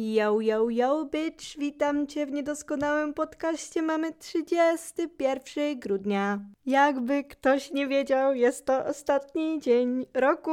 Yo, yo, yo, bitch! Witam Cię w niedoskonałym podcaście. Mamy 31 grudnia. Jakby ktoś nie wiedział, jest to ostatni dzień roku.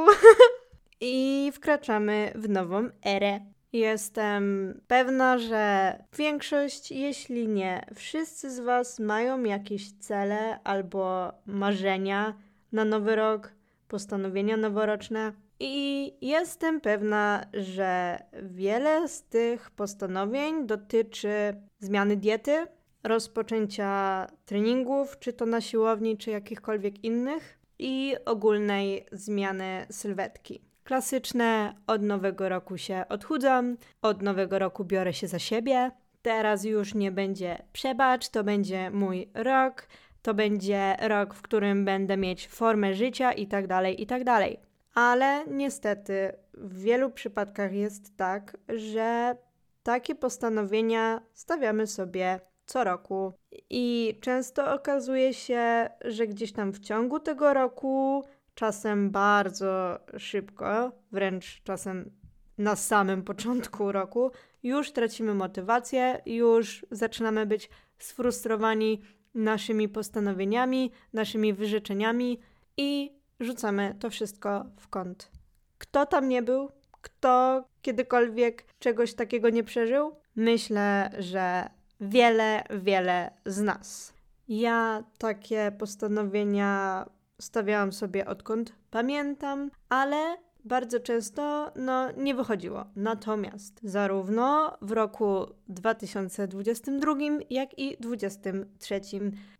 I wkraczamy w nową erę. Jestem pewna, że większość, jeśli nie wszyscy z Was mają jakieś cele albo marzenia na nowy rok, postanowienia noworoczne. I jestem pewna, że wiele z tych postanowień dotyczy zmiany diety, rozpoczęcia treningów, czy to na siłowni, czy jakichkolwiek innych, i ogólnej zmiany sylwetki. Klasyczne od nowego roku się odchudzam, od nowego roku biorę się za siebie. Teraz już nie będzie przebacz, to będzie mój rok, to będzie rok, w którym będę mieć formę życia i tak dalej, i tak dalej. Ale niestety w wielu przypadkach jest tak, że takie postanowienia stawiamy sobie co roku. I często okazuje się, że gdzieś tam w ciągu tego roku, czasem bardzo szybko, wręcz czasem na samym początku roku, już tracimy motywację, już zaczynamy być sfrustrowani naszymi postanowieniami, naszymi wyrzeczeniami i rzucamy to wszystko w kąt. Kto tam nie był? Kto kiedykolwiek czegoś takiego nie przeżył? Myślę, że wiele, wiele z nas. Ja takie postanowienia stawiałam sobie odkąd pamiętam, ale bardzo często no, nie wychodziło. Natomiast zarówno w roku 2022, jak i 2023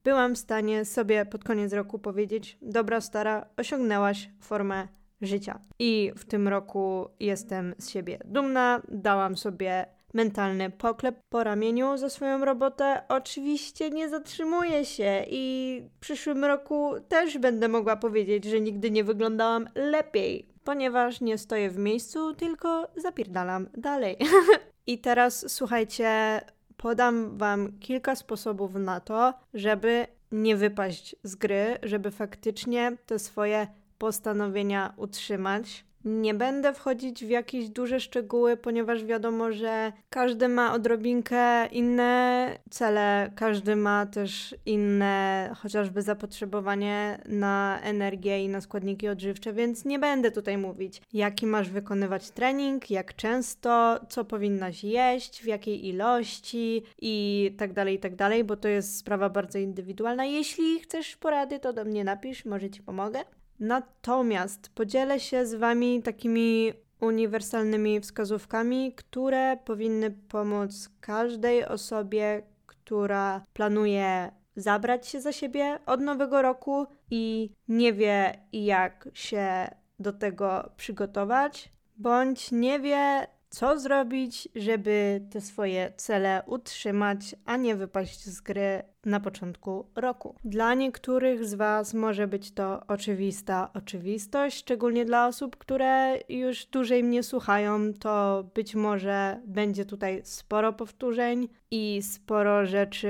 byłam w stanie sobie pod koniec roku powiedzieć: Dobra, stara, osiągnęłaś formę życia. I w tym roku jestem z siebie dumna, dałam sobie mentalny poklep po ramieniu za swoją robotę. Oczywiście nie zatrzymuję się i w przyszłym roku też będę mogła powiedzieć, że nigdy nie wyglądałam lepiej ponieważ nie stoję w miejscu, tylko zapierdalam dalej. I teraz słuchajcie, podam Wam kilka sposobów na to, żeby nie wypaść z gry, żeby faktycznie te swoje postanowienia utrzymać. Nie będę wchodzić w jakieś duże szczegóły, ponieważ wiadomo, że każdy ma odrobinkę inne cele, każdy ma też inne chociażby zapotrzebowanie na energię i na składniki odżywcze, więc nie będę tutaj mówić, jaki masz wykonywać trening, jak często, co powinnaś jeść, w jakiej ilości i tak dalej, i tak dalej, bo to jest sprawa bardzo indywidualna. Jeśli chcesz porady, to do mnie napisz, może ci pomogę. Natomiast podzielę się z Wami takimi uniwersalnymi wskazówkami, które powinny pomóc każdej osobie, która planuje zabrać się za siebie od nowego roku i nie wie, jak się do tego przygotować, bądź nie wie, co zrobić, żeby te swoje cele utrzymać, a nie wypaść z gry na początku roku. Dla niektórych z Was może być to oczywista oczywistość, szczególnie dla osób, które już dłużej mnie słuchają, to być może będzie tutaj sporo powtórzeń i sporo rzeczy,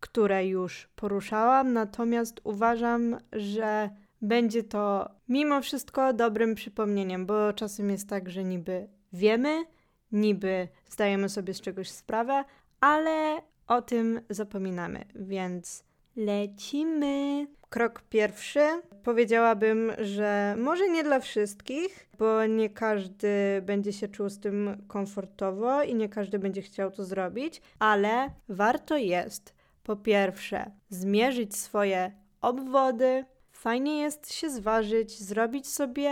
które już poruszałam, natomiast uważam, że będzie to mimo wszystko dobrym przypomnieniem, bo czasem jest tak, że niby wiemy, niby zdajemy sobie z czegoś sprawę, ale o tym zapominamy, więc lecimy. Krok pierwszy. Powiedziałabym, że może nie dla wszystkich, bo nie każdy będzie się czuł z tym komfortowo i nie każdy będzie chciał to zrobić, ale warto jest po pierwsze zmierzyć swoje obwody. Fajnie jest się zważyć, zrobić sobie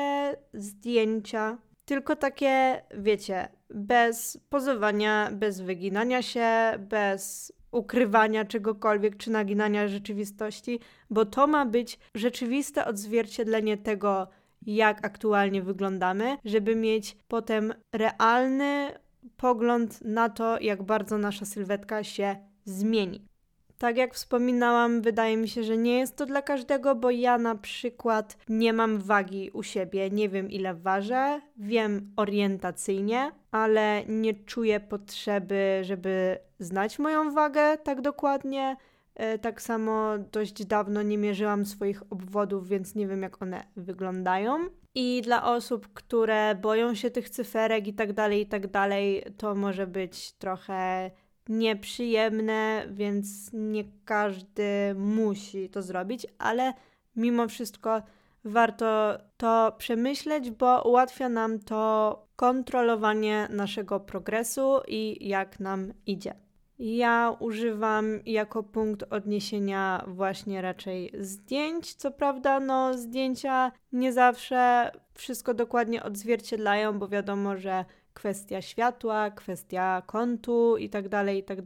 zdjęcia, tylko takie, wiecie, bez pozowania, bez wyginania się, bez ukrywania czegokolwiek czy naginania rzeczywistości, bo to ma być rzeczywiste odzwierciedlenie tego, jak aktualnie wyglądamy, żeby mieć potem realny pogląd na to, jak bardzo nasza sylwetka się zmieni. Tak jak wspominałam, wydaje mi się, że nie jest to dla każdego, bo ja na przykład nie mam wagi u siebie, nie wiem ile ważę, wiem orientacyjnie, ale nie czuję potrzeby, żeby znać moją wagę tak dokładnie. E, tak samo dość dawno nie mierzyłam swoich obwodów, więc nie wiem jak one wyglądają. I dla osób, które boją się tych cyferek i tak dalej, i tak dalej, to może być trochę nieprzyjemne, więc nie każdy musi to zrobić, ale mimo wszystko warto to przemyśleć, bo ułatwia nam to kontrolowanie naszego progresu i jak nam idzie. Ja używam jako punkt odniesienia właśnie raczej zdjęć. Co prawda, no, zdjęcia nie zawsze wszystko dokładnie odzwierciedlają, bo wiadomo, że kwestia światła, kwestia kątu tak tak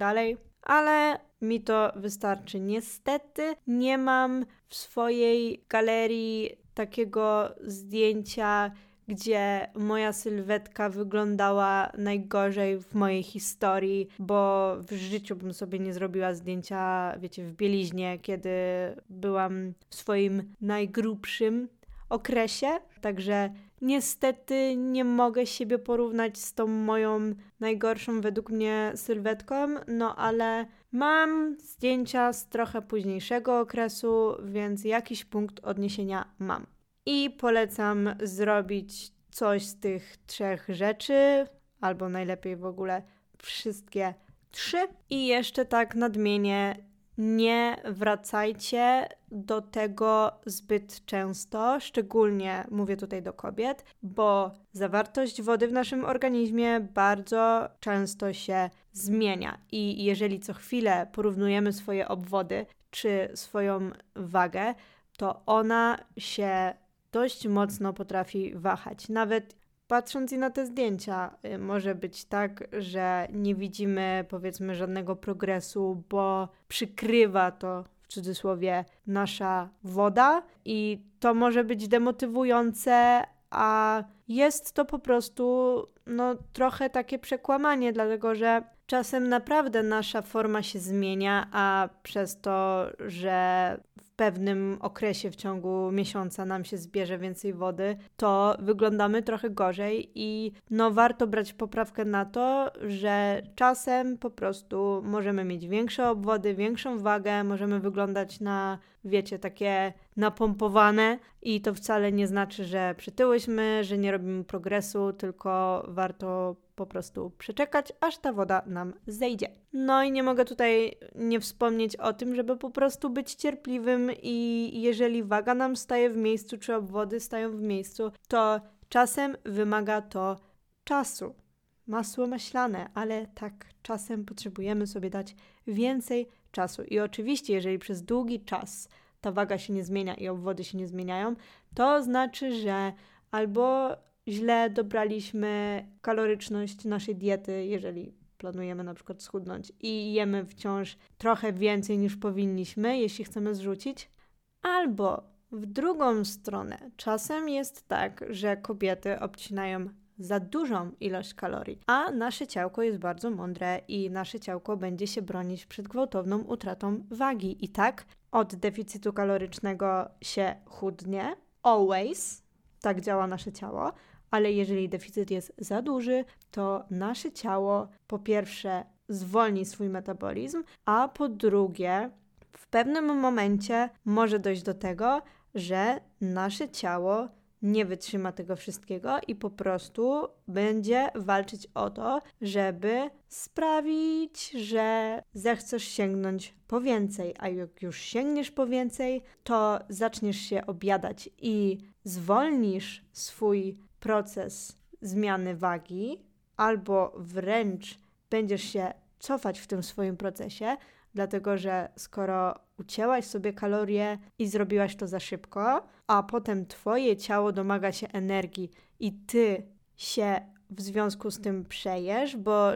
ale mi to wystarczy. Niestety nie mam w swojej galerii takiego zdjęcia, gdzie moja sylwetka wyglądała najgorzej w mojej historii, bo w życiu bym sobie nie zrobiła zdjęcia, wiecie, w bieliźnie, kiedy byłam w swoim najgrubszym okresie. Także niestety nie mogę siebie porównać z tą moją najgorszą według mnie sylwetką, no ale mam zdjęcia z trochę późniejszego okresu, więc jakiś punkt odniesienia mam. I polecam zrobić coś z tych trzech rzeczy, albo najlepiej w ogóle wszystkie trzy. I jeszcze tak nadmienię, nie wracajcie do tego zbyt często, szczególnie mówię tutaj do kobiet, bo zawartość wody w naszym organizmie bardzo często się zmienia. I jeżeli co chwilę porównujemy swoje obwody czy swoją wagę, to ona się dość mocno potrafi wahać. Nawet patrząc i na te zdjęcia, y, może być tak, że nie widzimy powiedzmy żadnego progresu, bo przykrywa to w cudzysłowie nasza woda i to może być demotywujące, a jest to po prostu no trochę takie przekłamanie, dlatego że czasem naprawdę nasza forma się zmienia, a przez to, że pewnym okresie w ciągu miesiąca nam się zbierze więcej wody, to wyglądamy trochę gorzej i no warto brać poprawkę na to, że czasem po prostu możemy mieć większe obwody, większą wagę, możemy wyglądać na, wiecie, takie napompowane i to wcale nie znaczy, że przytyłyśmy, że nie robimy progresu, tylko warto po prostu przeczekać, aż ta woda nam zejdzie. No i nie mogę tutaj nie wspomnieć o tym, żeby po prostu być cierpliwym i jeżeli waga nam staje w miejscu, czy obwody stają w miejscu, to czasem wymaga to czasu. Masło maślane, ale tak, czasem potrzebujemy sobie dać więcej czasu. I oczywiście, jeżeli przez długi czas ta waga się nie zmienia i obwody się nie zmieniają, to znaczy, że albo źle dobraliśmy kaloryczność naszej diety, jeżeli planujemy na przykład schudnąć i jemy wciąż trochę więcej niż powinniśmy, jeśli chcemy zrzucić, albo w drugą stronę, czasem jest tak, że kobiety obcinają za dużą ilość kalorii, a nasze ciałko jest bardzo mądre i nasze ciałko będzie się bronić przed gwałtowną utratą wagi. I tak od deficytu kalorycznego się chudnie, always, tak działa nasze ciało, ale jeżeli deficyt jest za duży, to nasze ciało po pierwsze zwolni swój metabolizm, a po drugie w pewnym momencie może dojść do tego, że nasze ciało nie wytrzyma tego wszystkiego i po prostu będzie walczyć o to, żeby sprawić, że zechcesz sięgnąć po więcej, a jak już sięgniesz po więcej, to zaczniesz się objadać i zwolnisz swój proces zmiany wagi, albo wręcz będziesz się cofać w tym swoim procesie, dlatego że skoro ucięłaś sobie kalorie i zrobiłaś to za szybko, a potem twoje ciało domaga się energii i ty się w związku z tym przejesz, bo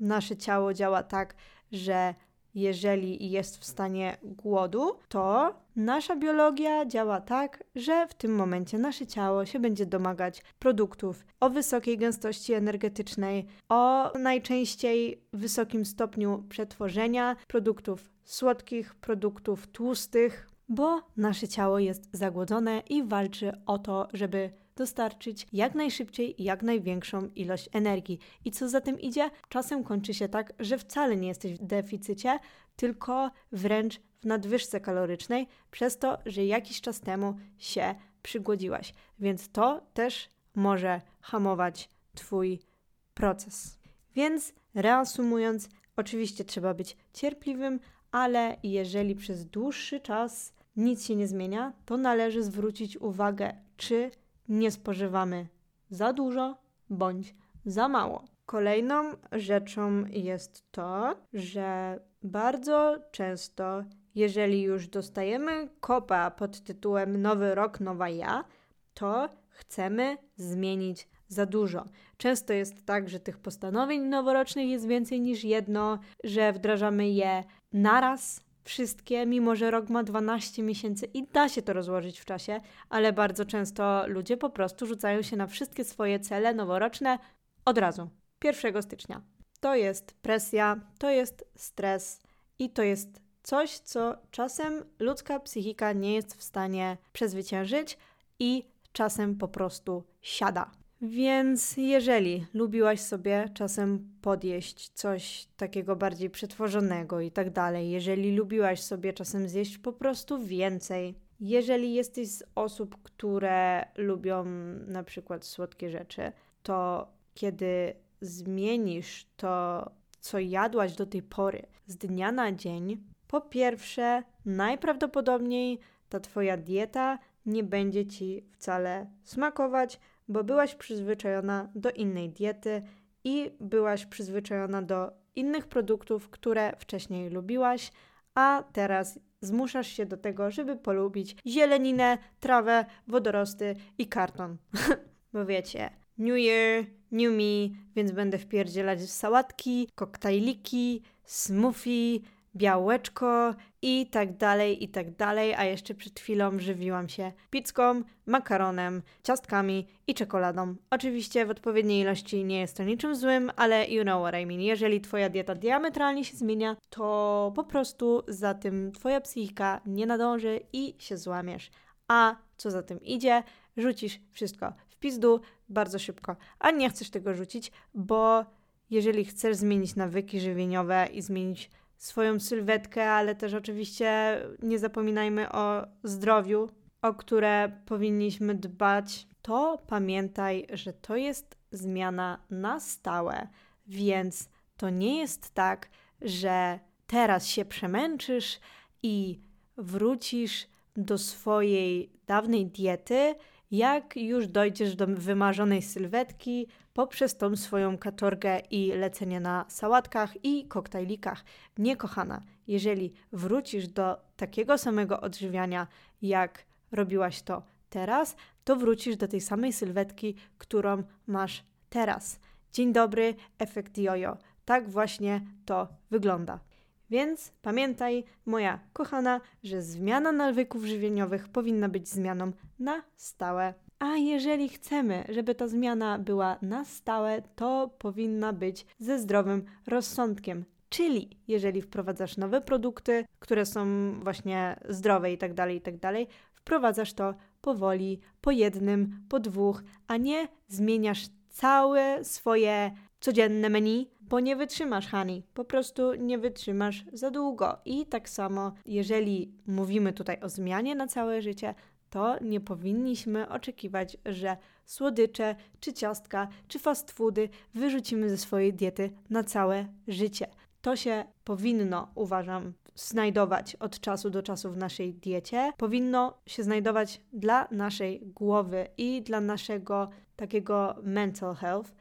nasze ciało działa tak, że jeżeli jest w stanie głodu, to nasza biologia działa tak, że w tym momencie nasze ciało się będzie domagać produktów o wysokiej gęstości energetycznej, o najczęściej wysokim stopniu przetworzenia, produktów słodkich, produktów tłustych, bo nasze ciało jest zagłodzone i walczy o to, żeby dostarczyć jak najszybciej jak największą ilość energii. I co za tym idzie, czasem kończy się tak, że wcale nie jesteś w deficycie, tylko wręcz w nadwyżce kalorycznej, przez to, że jakiś czas temu się przygłodziłaś. Więc to też może hamować Twój proces. Więc reasumując, oczywiście trzeba być cierpliwym, ale jeżeli przez dłuższy czas nic się nie zmienia, to należy zwrócić uwagę, czy nie spożywamy za dużo bądź za mało. Kolejną rzeczą jest to, że bardzo często, jeżeli już dostajemy kopa pod tytułem Nowy Rok, Nowa Ja, to chcemy zmienić za dużo. Często jest tak, że tych postanowień noworocznych jest więcej niż jedno, że wdrażamy je naraz, wszystkie, mimo że rok ma 12 miesięcy i da się to rozłożyć w czasie, ale bardzo często ludzie po prostu rzucają się na wszystkie swoje cele noworoczne od razu, 1 stycznia. To jest presja, to jest stres i to jest coś, co czasem ludzka psychika nie jest w stanie przezwyciężyć i czasem po prostu siada. Więc jeżeli lubiłaś sobie czasem podjeść coś takiego bardziej przetworzonego i tak dalej, jeżeli lubiłaś sobie czasem zjeść po prostu więcej, jeżeli jesteś z osób, które lubią na przykład słodkie rzeczy, to kiedy zmienisz to, co jadłaś do tej pory z dnia na dzień, po pierwsze, najprawdopodobniej ta Twoja dieta nie będzie Ci wcale smakować, bo byłaś przyzwyczajona do innej diety i byłaś przyzwyczajona do innych produktów, które wcześniej lubiłaś, a teraz zmuszasz się do tego, żeby polubić zieleninę, trawę, wodorosty i karton. bo wiecie, New Year, New Me, więc będę wpierdzielać sałatki, koktajliki, smoothie, białeczko i tak dalej, i tak dalej, a jeszcze przed chwilą żywiłam się pizzką, makaronem, ciastkami i czekoladą. Oczywiście w odpowiedniej ilości nie jest to niczym złym, ale you know what I mean. Jeżeli twoja dieta diametralnie się zmienia, to po prostu za tym twoja psychika nie nadąży i się złamiesz. A co za tym idzie, rzucisz wszystko w pizdu bardzo szybko. A nie chcesz tego rzucić, bo jeżeli chcesz zmienić nawyki żywieniowe i zmienić swoją sylwetkę, ale też oczywiście nie zapominajmy o zdrowiu, o które powinniśmy dbać, to pamiętaj, że to jest zmiana na stałe, więc to nie jest tak, że teraz się przemęczysz i wrócisz do swojej dawnej diety, jak już dojdziesz do wymarzonej sylwetki poprzez tą swoją katorgę i lecenie na sałatkach i koktajlikach. Nie kochana, jeżeli wrócisz do takiego samego odżywiania, jak robiłaś to teraz, to wrócisz do tej samej sylwetki, którą masz teraz. Dzień dobry, efekt jojo. Tak właśnie to wygląda. Więc pamiętaj, moja kochana, że zmiana nawyków żywieniowych powinna być zmianą na stałe. A jeżeli chcemy, żeby ta zmiana była na stałe, to powinna być ze zdrowym rozsądkiem. Czyli jeżeli wprowadzasz nowe produkty, które są właśnie zdrowe i tak dalej, i tak dalej, wprowadzasz to powoli, po jednym, po dwóch, a nie zmieniasz całe swoje codzienne menu, bo nie wytrzymasz, Hani. Po prostu nie wytrzymasz za długo. I tak samo, jeżeli mówimy tutaj o zmianie na całe życie, to nie powinniśmy oczekiwać, że słodycze, czy ciastka, czy fast foody wyrzucimy ze swojej diety na całe życie. To się powinno, uważam, znajdować od czasu do czasu w naszej diecie. Powinno się znajdować dla naszej głowy i dla naszego takiego mental health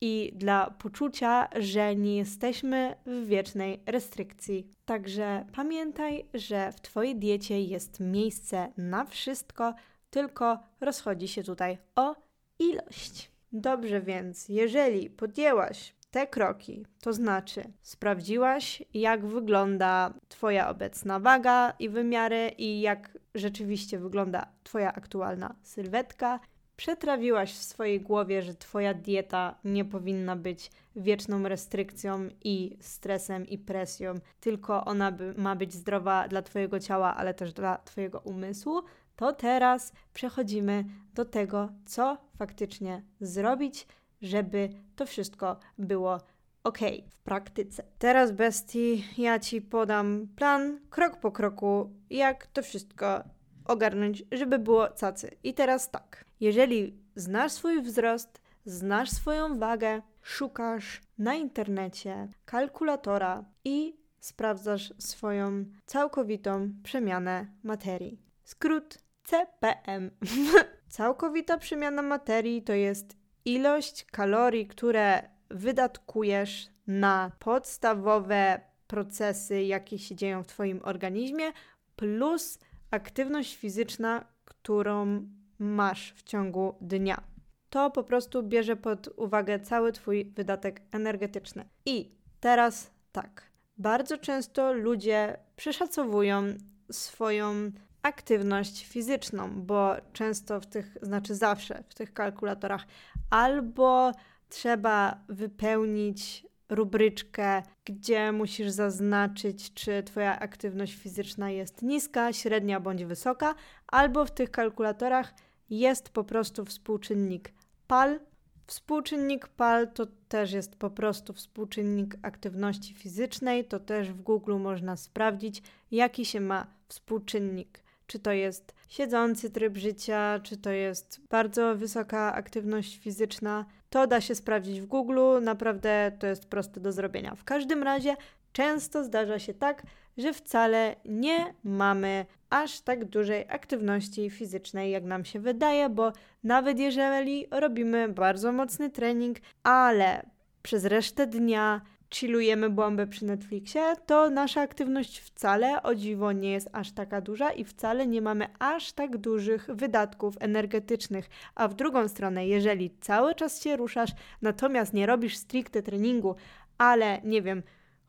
i dla poczucia, że nie jesteśmy w wiecznej restrykcji. Także pamiętaj, że w Twojej diecie jest miejsce na wszystko, tylko rozchodzi się tutaj o ilość. Dobrze więc, jeżeli podjęłaś te kroki, to znaczy sprawdziłaś, jak wygląda Twoja obecna waga i wymiary, i jak rzeczywiście wygląda Twoja aktualna sylwetka, przetrawiłaś w swojej głowie, że Twoja dieta nie powinna być wieczną restrykcją i stresem i presją, tylko ona by, ma być zdrowa dla Twojego ciała, ale też dla Twojego umysłu, to teraz przechodzimy do tego, co faktycznie zrobić, żeby to wszystko było ok w praktyce. Teraz, bestii, ja Ci podam plan krok po kroku, jak to wszystko ogarnąć, żeby było cacy. I teraz tak, jeżeli znasz swój wzrost, znasz swoją wagę, szukasz na internecie kalkulatora i sprawdzasz swoją całkowitą przemianę materii. Skrót CPM. Całkowita przemiana materii to jest ilość kalorii, które wydatkujesz na podstawowe procesy, jakie się dzieją w Twoim organizmie, plus aktywność fizyczna, którą masz w ciągu dnia. To po prostu bierze pod uwagę cały Twój wydatek energetyczny. I teraz tak. Bardzo często ludzie przeszacowują swoją aktywność fizyczną, bo często w tych, znaczy zawsze w tych kalkulatorach, albo trzeba wypełnić rubryczkę, gdzie musisz zaznaczyć, czy Twoja aktywność fizyczna jest niska, średnia bądź wysoka, albo w tych kalkulatorach jest po prostu współczynnik PAL. Współczynnik PAL to też jest po prostu współczynnik aktywności fizycznej, to też w Google można sprawdzić, jaki się ma współczynnik czy to jest siedzący tryb życia, czy to jest bardzo wysoka aktywność fizyczna. To da się sprawdzić w Google, naprawdę to jest proste do zrobienia. W każdym razie często zdarza się tak, że wcale nie mamy aż tak dużej aktywności fizycznej, jak nam się wydaje, bo nawet jeżeli robimy bardzo mocny trening, ale przez resztę dnia chillujemy bombę przy Netflixie, to nasza aktywność wcale, o dziwo, nie jest aż taka duża i wcale nie mamy aż tak dużych wydatków energetycznych. A w drugą stronę, jeżeli cały czas się ruszasz, natomiast nie robisz stricte treningu, ale nie wiem,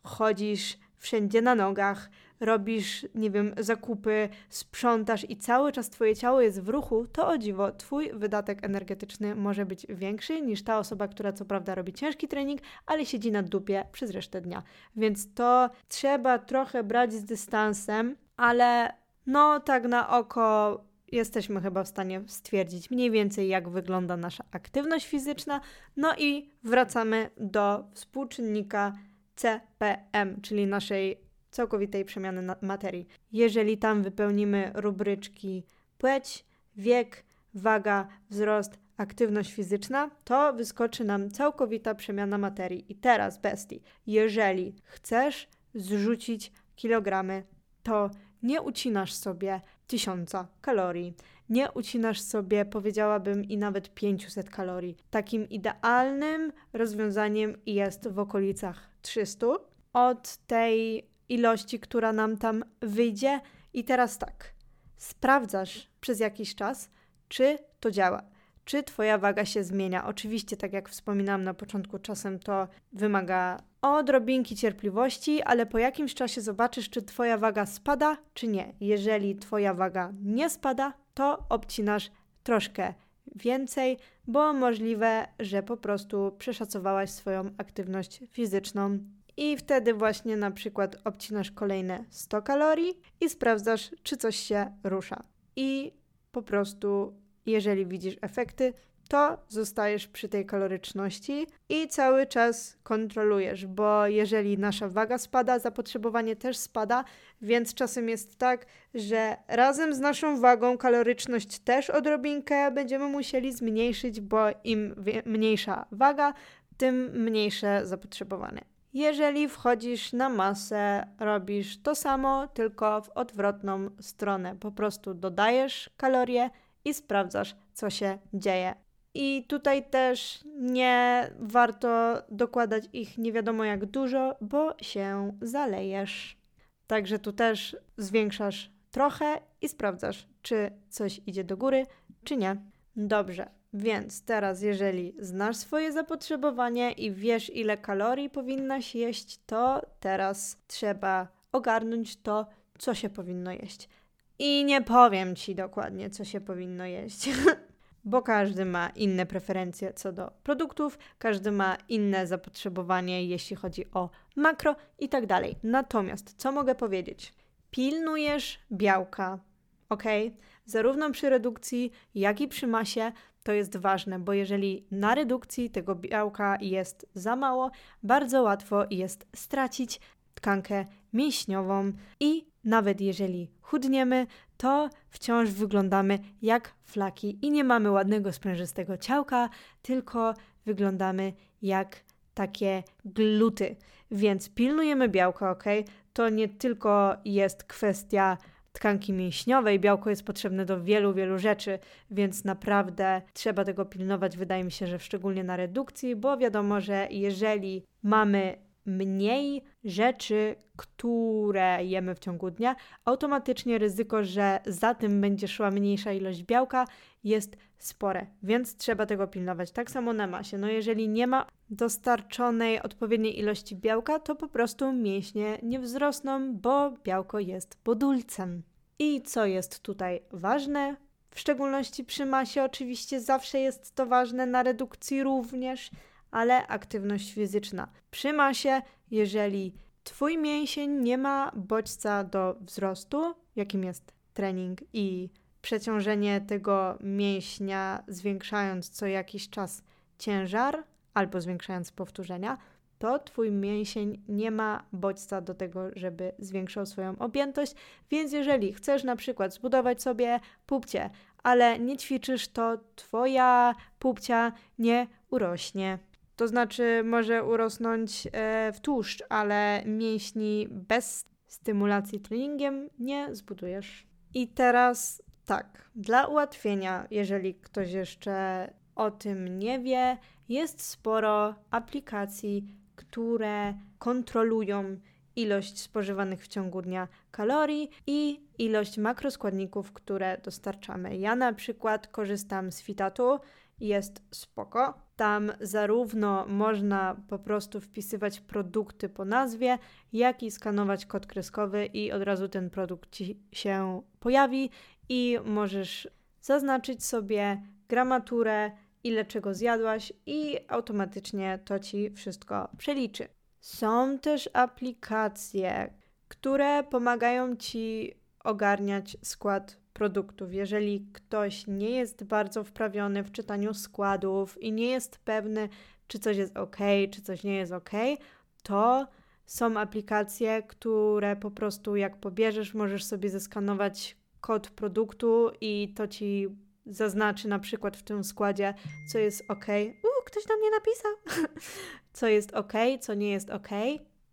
chodzisz wszędzie na nogach, robisz, nie wiem, zakupy, sprzątasz i cały czas twoje ciało jest w ruchu, to o dziwo, twój wydatek energetyczny może być większy niż ta osoba, która co prawda robi ciężki trening, ale siedzi na dupie przez resztę dnia. Więc to trzeba trochę brać z dystansem, ale no tak na oko jesteśmy chyba w stanie stwierdzić mniej więcej, jak wygląda nasza aktywność fizyczna. No i wracamy do współczynnika CPM, czyli naszej całkowitej przemiany materii. Jeżeli tam wypełnimy rubryczki płeć, wiek, waga, wzrost, aktywność fizyczna, to wyskoczy nam całkowita przemiana materii. I teraz, bestii, jeżeli chcesz zrzucić kilogramy, to nie ucinasz sobie tysiąca kalorii. Nie ucinasz sobie, powiedziałabym, i nawet 500 kalorii. Takim idealnym rozwiązaniem jest w okolicach 300 od tej ilości, która nam tam wyjdzie. I teraz tak, sprawdzasz przez jakiś czas, czy to działa. Czy Twoja waga się zmienia? Oczywiście, tak jak wspominałam na początku, czasem to wymaga odrobinki cierpliwości, ale po jakimś czasie zobaczysz, czy Twoja waga spada, czy nie. Jeżeli Twoja waga nie spada, to obcinasz troszkę więcej, bo możliwe, że po prostu przeszacowałaś swoją aktywność fizyczną i wtedy właśnie na przykład obcinasz kolejne 100 kalorii i sprawdzasz, czy coś się rusza. I po prostu, jeżeli widzisz efekty, to zostajesz przy tej kaloryczności i cały czas kontrolujesz, bo jeżeli nasza waga spada, zapotrzebowanie też spada, więc czasem jest tak, że razem z naszą wagą kaloryczność też odrobinkę będziemy musieli zmniejszyć, bo im mniejsza waga, tym mniejsze zapotrzebowanie. Jeżeli wchodzisz na masę, robisz to samo, tylko w odwrotną stronę. Po prostu dodajesz kalorie i sprawdzasz, co się dzieje. I tutaj też nie warto dokładać ich nie wiadomo jak dużo, bo się zalejesz. Także tu też zwiększasz trochę i sprawdzasz, czy coś idzie do góry, czy nie. Dobrze, więc teraz, jeżeli znasz swoje zapotrzebowanie i wiesz, ile kalorii powinnaś jeść, to teraz trzeba ogarnąć to, co się powinno jeść. I nie powiem ci dokładnie, co się powinno jeść, bo każdy ma inne preferencje co do produktów, każdy ma inne zapotrzebowanie, jeśli chodzi o makro i tak dalej. Natomiast, co mogę powiedzieć? Pilnujesz białka, ok? Zarówno przy redukcji, jak i przy masie, to jest ważne, bo jeżeli na redukcji tego białka jest za mało, bardzo łatwo jest stracić tkankę mięśniową i nawet jeżeli chudniemy, to wciąż wyglądamy jak flaki i nie mamy ładnego, sprężystego ciałka, tylko wyglądamy jak takie gluty. Więc pilnujemy białka, ok? To nie tylko jest kwestia tkanki mięśniowej. Białko jest potrzebne do wielu, wielu rzeczy, więc naprawdę trzeba tego pilnować. Wydaje mi się, że szczególnie na redukcji, bo wiadomo, że jeżeli mamy mniej rzeczy, które jemy w ciągu dnia, automatycznie ryzyko, że za tym będzie szła mniejsza ilość białka, jest spore, więc trzeba tego pilnować. Tak samo na masie. No jeżeli nie ma dostarczonej odpowiedniej ilości białka, to po prostu mięśnie nie wzrosną, bo białko jest budulcem. I co jest tutaj ważne? W szczególności przy masie, oczywiście zawsze jest to ważne, na redukcji również, ale aktywność fizyczna. Przy masie, jeżeli Twój mięsień nie ma bodźca do wzrostu, jakim jest trening i przeciążenie tego mięśnia, zwiększając co jakiś czas ciężar albo zwiększając powtórzenia, to Twój mięsień nie ma bodźca do tego, żeby zwiększał swoją objętość. Więc jeżeli chcesz na przykład zbudować sobie pupcie, ale nie ćwiczysz, to Twoja pupcia nie urośnie. To znaczy, może urosnąć e, w tłuszcz, ale mięśni bez stymulacji treningiem nie zbudujesz. I teraz tak, dla ułatwienia, jeżeli ktoś jeszcze o tym nie wie, jest sporo aplikacji, które kontrolują ilość spożywanych w ciągu dnia kalorii i ilość makroskładników, które dostarczamy. Ja na przykład korzystam z Fitatu, jest spoko. Tam zarówno można po prostu wpisywać produkty po nazwie, jak i skanować kod kreskowy i od razu ten produkt ci się pojawi i możesz zaznaczyć sobie gramaturę, ile czego zjadłaś i automatycznie to ci wszystko przeliczy. Są też aplikacje, które pomagają ci ogarniać skład produktów. Jeżeli ktoś nie jest bardzo wprawiony w czytaniu składów i nie jest pewny, czy coś jest ok, czy coś nie jest ok, to są aplikacje, które po prostu jak pobierzesz, możesz sobie zeskanować kod produktu i to ci zaznaczy na przykład w tym składzie, co jest ok. Uuu, ktoś do mnie napisał, co jest ok, co nie jest ok.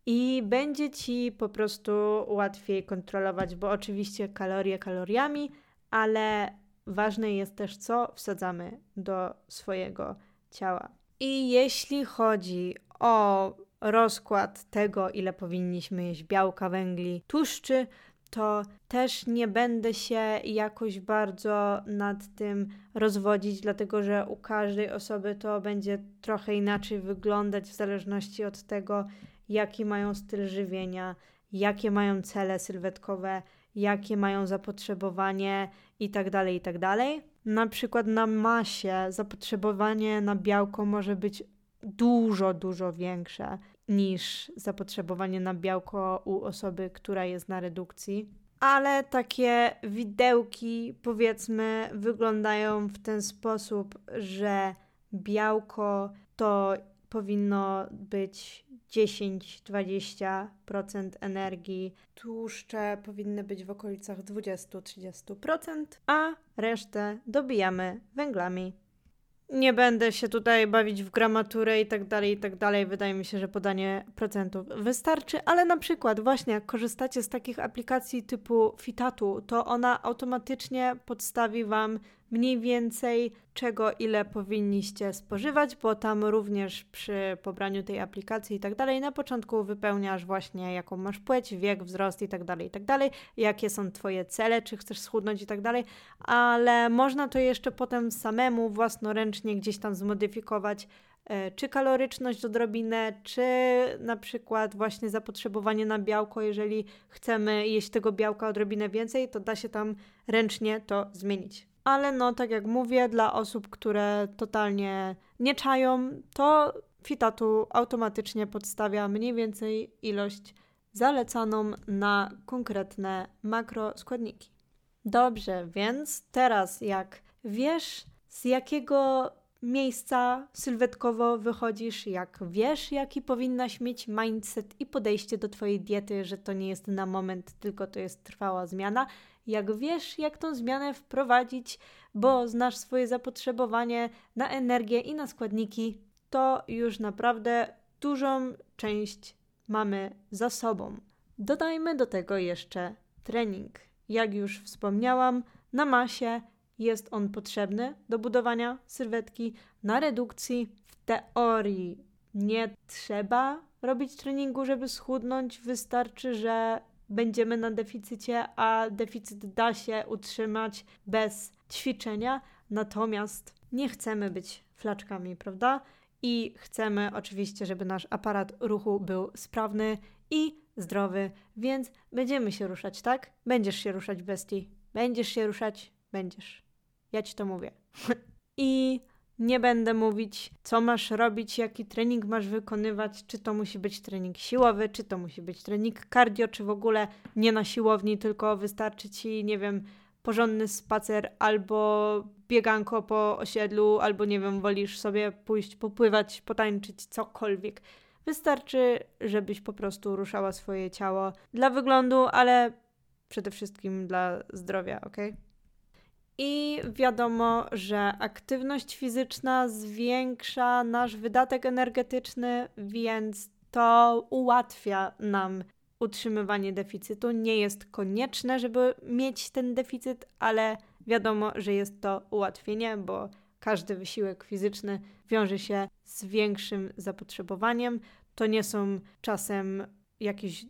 I będzie ci po prostu łatwiej kontrolować, bo oczywiście kalorie kaloriami, ale ważne jest też, co wsadzamy do swojego ciała. I jeśli chodzi o rozkład tego, ile powinniśmy jeść białka, węgli, tłuszczy, to też nie będę się jakoś bardzo nad tym rozwodzić, dlatego że u każdej osoby to będzie trochę inaczej wyglądać w zależności od tego, jaki mają styl żywienia, jakie mają cele sylwetkowe, jakie mają zapotrzebowanie itd., tak itd. Tak na przykład na masie zapotrzebowanie na białko może być dużo, dużo większe niż zapotrzebowanie na białko u osoby, która jest na redukcji. Ale takie widełki, powiedzmy, wyglądają w ten sposób, że białko to powinno być 10-20% energii, tłuszcze powinny być w okolicach 20-30%, a resztę dobijamy węglami. Nie będę się tutaj bawić w gramaturę i tak dalej, i tak dalej. Wydaje mi się, że podanie procentów wystarczy, ale na przykład właśnie jak korzystacie z takich aplikacji typu Fitatu, to ona automatycznie podstawi Wam mniej więcej czego ile powinniście spożywać, bo tam również przy pobraniu tej aplikacji i tak dalej na początku wypełniasz właśnie jaką masz płeć, wiek, wzrost i tak dalej, i tak dalej, jakie są twoje cele, czy chcesz schudnąć i tak dalej, ale można to jeszcze potem samemu własnoręcznie gdzieś tam zmodyfikować e, czy kaloryczność odrobinę, czy na przykład właśnie zapotrzebowanie na białko, jeżeli chcemy jeść tego białka odrobinę więcej, to da się tam ręcznie to zmienić ale no tak jak mówię, dla osób, które totalnie nie czają, to Fitatu automatycznie podstawia mniej więcej ilość zalecaną na konkretne makroskładniki. Dobrze, więc teraz jak wiesz, z jakiego miejsca sylwetkowo wychodzisz, jak wiesz, jaki powinnaś mieć mindset i podejście do Twojej diety, że to nie jest na moment, tylko to jest trwała zmiana. Jak wiesz, jak tą zmianę wprowadzić, bo znasz swoje zapotrzebowanie na energię i na składniki, to już naprawdę dużą część mamy za sobą. Dodajmy do tego jeszcze trening. Jak już wspomniałam, na masie jest on potrzebny do budowania sylwetki, na redukcji. W teorii nie trzeba robić treningu, żeby schudnąć. Wystarczy, że będziemy na deficycie, a deficyt da się utrzymać bez ćwiczenia. Natomiast nie chcemy być flaczkami, prawda? I chcemy oczywiście, żeby nasz aparat ruchu był sprawny i zdrowy, więc będziemy się ruszać, tak? Będziesz się ruszać, bestii. Będziesz się ruszać, będziesz. Ja ci to mówię. I nie będę mówić, co masz robić, jaki trening masz wykonywać, czy to musi być trening siłowy, czy to musi być trening cardio, czy w ogóle nie na siłowni, tylko wystarczy ci, nie wiem, porządny spacer albo bieganko po osiedlu, albo nie wiem, wolisz sobie pójść popływać, potańczyć, cokolwiek. Wystarczy, żebyś po prostu ruszała swoje ciało dla wyglądu, ale przede wszystkim dla zdrowia, ok? I wiadomo, że aktywność fizyczna zwiększa nasz wydatek energetyczny, więc to ułatwia nam utrzymywanie deficytu. Nie jest konieczne, żeby mieć ten deficyt, ale wiadomo, że jest to ułatwienie, bo każdy wysiłek fizyczny wiąże się z większym zapotrzebowaniem. To nie są czasem jakieś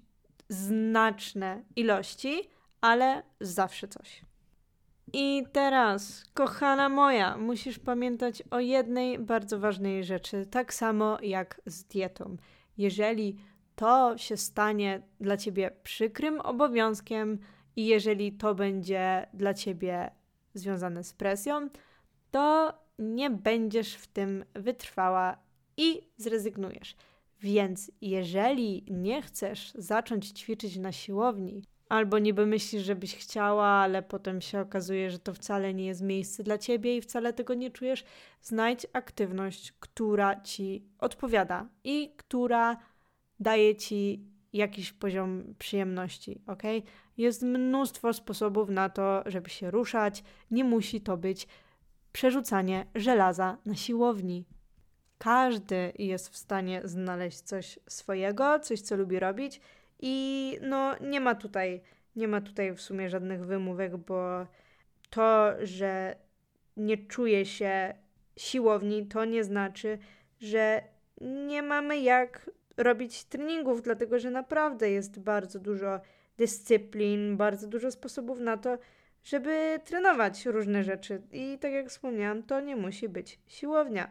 znaczne ilości, ale zawsze coś. I teraz, kochana moja, musisz pamiętać o jednej bardzo ważnej rzeczy, tak samo jak z dietą. Jeżeli to się stanie dla ciebie przykrym obowiązkiem i jeżeli to będzie dla ciebie związane z presją, to nie będziesz w tym wytrwała i zrezygnujesz. Więc jeżeli nie chcesz zacząć ćwiczyć na siłowni, albo niby myślisz, żebyś chciała, ale potem się okazuje, że to wcale nie jest miejsce dla ciebie i wcale tego nie czujesz, znajdź aktywność, która ci odpowiada i która daje ci jakiś poziom przyjemności, ok? Jest mnóstwo sposobów na to, żeby się ruszać. Nie musi to być przerzucanie żelaza na siłowni. Każdy jest w stanie znaleźć coś swojego, coś co lubi robić i no nie ma tutaj nie ma tutaj w sumie żadnych wymówek, bo to, że nie czuje się siłowni, to nie znaczy, że nie mamy jak robić treningów, dlatego że naprawdę jest bardzo dużo dyscyplin, bardzo dużo sposobów na to, żeby trenować różne rzeczy. I tak jak wspomniałam, to nie musi być siłownia.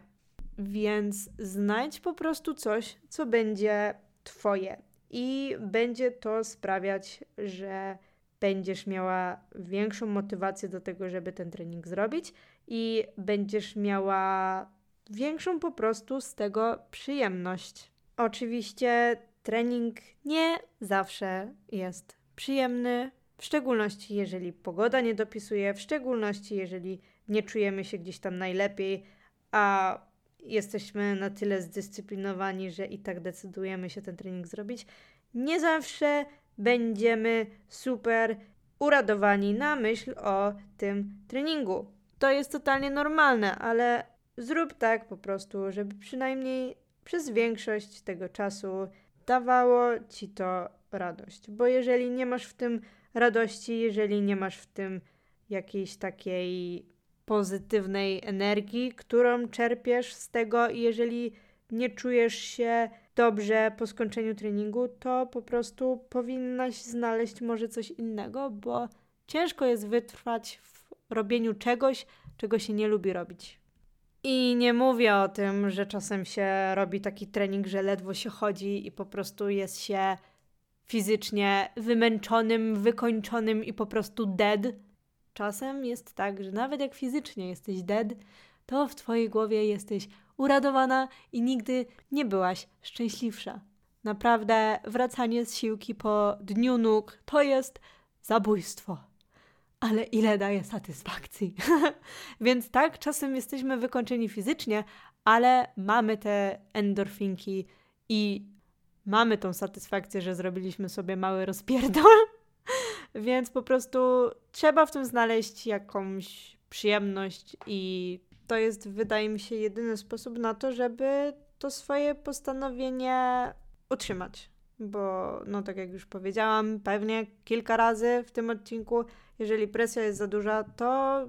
Więc znajdź po prostu coś, co będzie Twoje. I będzie to sprawiać, że będziesz miała większą motywację do tego, żeby ten trening zrobić, i będziesz miała większą po prostu z tego przyjemność. Oczywiście trening nie zawsze jest przyjemny, w szczególności jeżeli pogoda nie dopisuje, w szczególności jeżeli nie czujemy się gdzieś tam najlepiej, a jesteśmy na tyle zdyscyplinowani, że i tak decydujemy się ten trening zrobić. Nie zawsze będziemy super uradowani na myśl o tym treningu. To jest totalnie normalne, ale zrób tak po prostu, żeby przynajmniej przez większość tego czasu dawało ci to radość. Bo jeżeli nie masz w tym radości, jeżeli nie masz w tym jakiejś takiej pozytywnej energii, którą czerpiesz z tego, i jeżeli nie czujesz się dobrze po skończeniu treningu, to po prostu powinnaś znaleźć może coś innego, bo ciężko jest wytrwać w robieniu czegoś, czego się nie lubi robić. I nie mówię o tym, że czasem się robi taki trening, że ledwo się chodzi i po prostu jest się fizycznie wymęczonym, wykończonym i po prostu dead. Czasem jest tak, że nawet jak fizycznie jesteś dead, to w twojej głowie jesteś uradowana i nigdy nie byłaś szczęśliwsza. Naprawdę, wracanie z siłki po dniu nóg to jest zabójstwo. ale ile daje satysfakcji. Więc tak, czasem jesteśmy wykończeni fizycznie, ale mamy te endorfinki i mamy tą satysfakcję, że zrobiliśmy sobie mały rozpierdol. Więc po prostu trzeba w tym znaleźć jakąś przyjemność i to jest, wydaje mi się, jedyny sposób na to, żeby to swoje postanowienie utrzymać. Bo, no tak jak już powiedziałam, pewnie kilka razy w tym odcinku, jeżeli presja jest za duża, to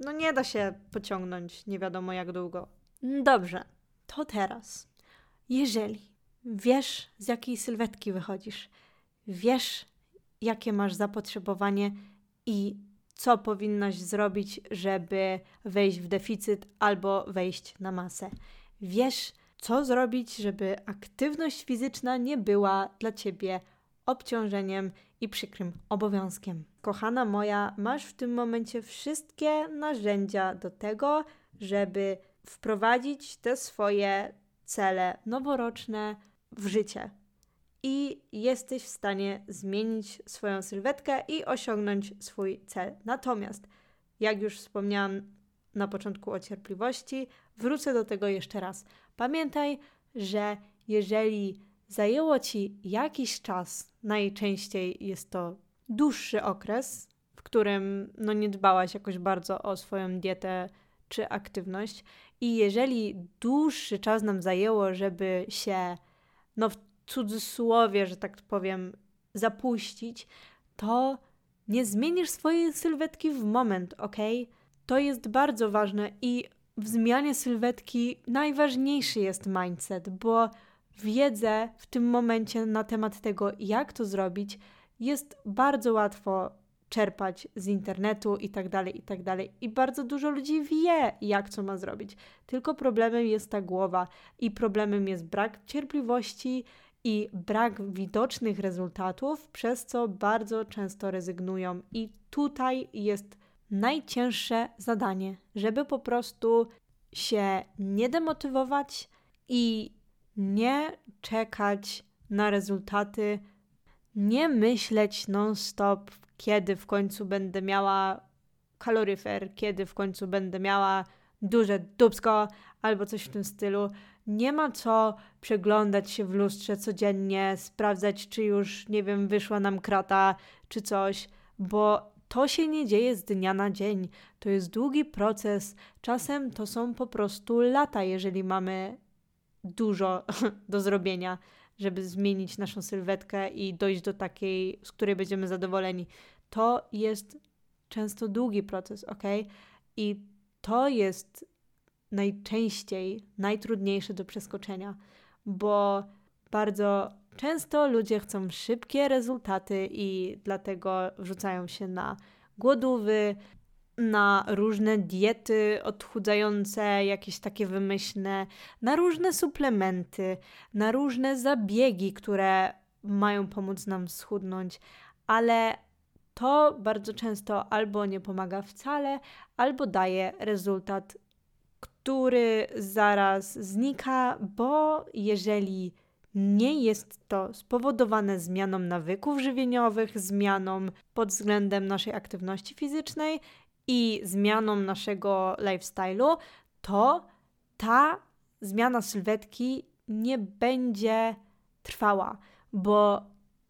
no nie da się pociągnąć nie wiadomo jak długo. Dobrze, to teraz. Jeżeli wiesz, z jakiej sylwetki wychodzisz, wiesz, jakie masz zapotrzebowanie i co powinnaś zrobić, żeby wejść w deficyt albo wejść na masę. Wiesz, co zrobić, żeby aktywność fizyczna nie była dla ciebie obciążeniem i przykrym obowiązkiem. Kochana moja, masz w tym momencie wszystkie narzędzia do tego, żeby wprowadzić te swoje cele noworoczne w życie. I jesteś w stanie zmienić swoją sylwetkę i osiągnąć swój cel. Natomiast, jak już wspomniałam na początku o cierpliwości, wrócę do tego jeszcze raz. Pamiętaj, że jeżeli zajęło ci jakiś czas, najczęściej jest to dłuższy okres, w którym no, nie dbałaś jakoś bardzo o swoją dietę czy aktywność, i jeżeli dłuższy czas nam zajęło, żeby się, no w cudzysłowie, że tak powiem, zapuścić, to nie zmienisz swojej sylwetki w moment, ok? To jest bardzo ważne i w zmianie sylwetki najważniejszy jest mindset, bo wiedzę w tym momencie na temat tego, jak to zrobić, jest bardzo łatwo czerpać z internetu i tak dalej, i tak dalej. I bardzo dużo ludzi wie, jak co ma zrobić. Tylko problemem jest ta głowa i problemem jest brak cierpliwości i brak widocznych rezultatów, przez co bardzo często rezygnują. I tutaj jest najcięższe zadanie, żeby po prostu się nie demotywować i nie czekać na rezultaty, nie myśleć non-stop, kiedy w końcu będę miała kaloryfer, kiedy w końcu będę miała duże dubsko albo coś w tym stylu. Nie ma co przeglądać się w lustrze codziennie, sprawdzać, czy już, nie wiem, wyszła nam krata czy coś, bo to się nie dzieje z dnia na dzień. To jest długi proces. Czasem to są po prostu lata, jeżeli mamy dużo do zrobienia, żeby zmienić naszą sylwetkę i dojść do takiej, z której będziemy zadowoleni. To jest często długi proces, ok? I to jest najczęściej najtrudniejsze do przeskoczenia, bo bardzo często ludzie chcą szybkie rezultaty i dlatego wrzucają się na głodówy, na różne diety odchudzające, jakieś takie wymyślne, na różne suplementy, na różne zabiegi, które mają pomóc nam schudnąć, ale to bardzo często albo nie pomaga wcale, albo daje rezultat, który zaraz znika, bo jeżeli nie jest to spowodowane zmianą nawyków żywieniowych, zmianą pod względem naszej aktywności fizycznej i zmianą naszego lifestyle'u, to ta zmiana sylwetki nie będzie trwała, bo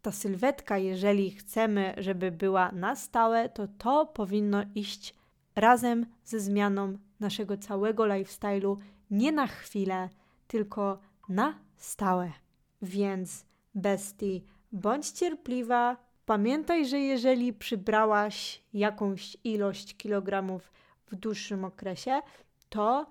ta sylwetka, jeżeli chcemy, żeby była na stałe, to to powinno iść razem ze zmianą naszego całego lifestyle'u, nie na chwilę, tylko na stałe. Więc bestii, bądź cierpliwa. Pamiętaj, że jeżeli przybrałaś jakąś ilość kilogramów w dłuższym okresie, to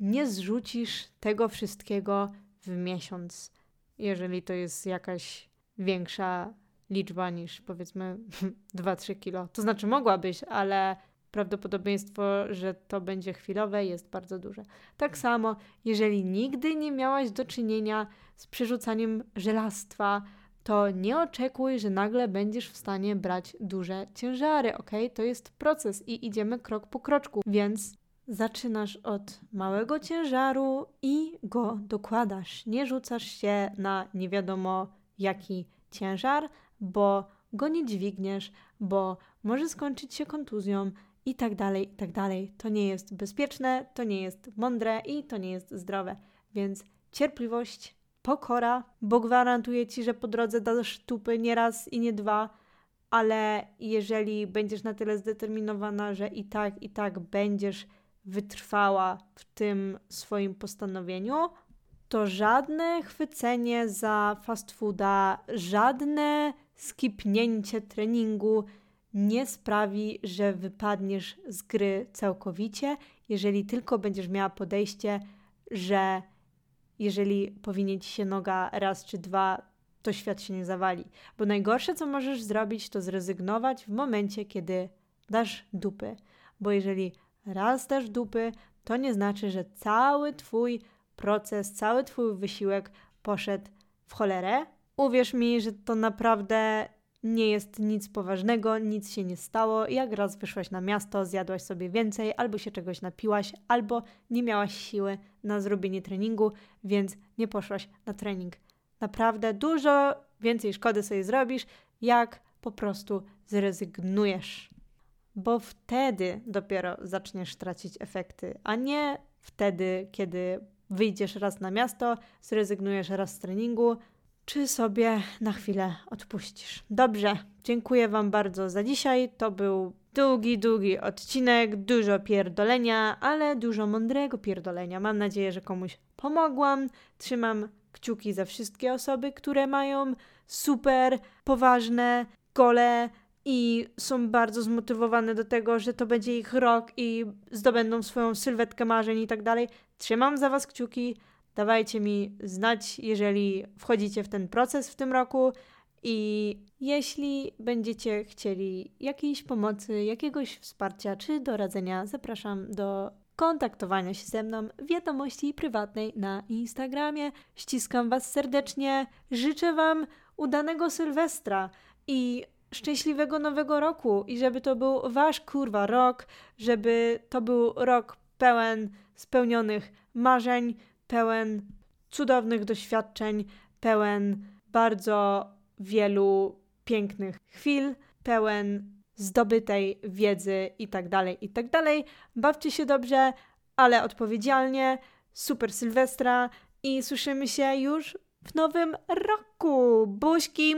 nie zrzucisz tego wszystkiego w miesiąc, jeżeli to jest jakaś większa liczba niż powiedzmy 2-3 kilo. To znaczy mogłabyś, ale prawdopodobieństwo, że to będzie chwilowe, jest bardzo duże. Tak samo, jeżeli nigdy nie miałaś do czynienia z przerzucaniem żelastwa, to nie oczekuj, że nagle będziesz w stanie brać duże ciężary, ok? To jest proces i idziemy krok po kroczku, więc zaczynasz od małego ciężaru i go dokładasz. Nie rzucasz się na nie wiadomo jaki ciężar, bo go nie dźwigniesz, bo może skończyć się kontuzją i tak dalej, i tak dalej. To nie jest bezpieczne, to nie jest mądre i to nie jest zdrowe. Więc cierpliwość, pokora, bo gwarantuję ci, że po drodze dasz tupy nie raz i nie dwa, ale jeżeli będziesz na tyle zdeterminowana, że i tak, i tak będziesz wytrwała w tym swoim postanowieniu, to żadne chwycenie za fast fooda, żadne skipnięcie treningu nie sprawi, że wypadniesz z gry całkowicie, jeżeli tylko będziesz miała podejście, że jeżeli powinie ci się noga raz czy dwa, to świat się nie zawali. Bo najgorsze, co możesz zrobić, to zrezygnować w momencie, kiedy dasz dupy. Bo jeżeli raz dasz dupy, to nie znaczy, że cały twój proces, cały twój wysiłek poszedł w cholerę. Uwierz mi, że to naprawdę nie jest nic poważnego, nic się nie stało. Jak raz wyszłaś na miasto, zjadłaś sobie więcej, albo się czegoś napiłaś, albo nie miałaś siły na zrobienie treningu, więc nie poszłaś na trening. Naprawdę dużo więcej szkody sobie zrobisz, jak po prostu zrezygnujesz. Bo wtedy dopiero zaczniesz tracić efekty, a nie wtedy, kiedy wyjdziesz raz na miasto, zrezygnujesz raz z treningu, czy sobie na chwilę odpuścisz. Dobrze, dziękuję Wam bardzo za dzisiaj. To był długi, długi odcinek, dużo pierdolenia, ale dużo mądrego pierdolenia. Mam nadzieję, że komuś pomogłam. Trzymam kciuki za wszystkie osoby, które mają super poważne gole i są bardzo zmotywowane do tego, że to będzie ich rok i zdobędą swoją sylwetkę marzeń i tak dalej. Trzymam za Was kciuki. Dawajcie mi znać, jeżeli wchodzicie w ten proces w tym roku. I jeśli będziecie chcieli jakiejś pomocy, jakiegoś wsparcia czy doradzenia, zapraszam do kontaktowania się ze mną w wiadomości prywatnej na Instagramie. Ściskam Was serdecznie, życzę Wam udanego Sylwestra i szczęśliwego nowego roku i żeby to był Wasz kurwa rok, żeby to był rok pełen spełnionych marzeń, pełen cudownych doświadczeń, pełen bardzo wielu pięknych chwil, pełen zdobytej wiedzy i tak dalej, i tak. Bawcie się dobrze, ale odpowiedzialnie. Super Sylwestra i słyszymy się już w nowym roku. Buźki!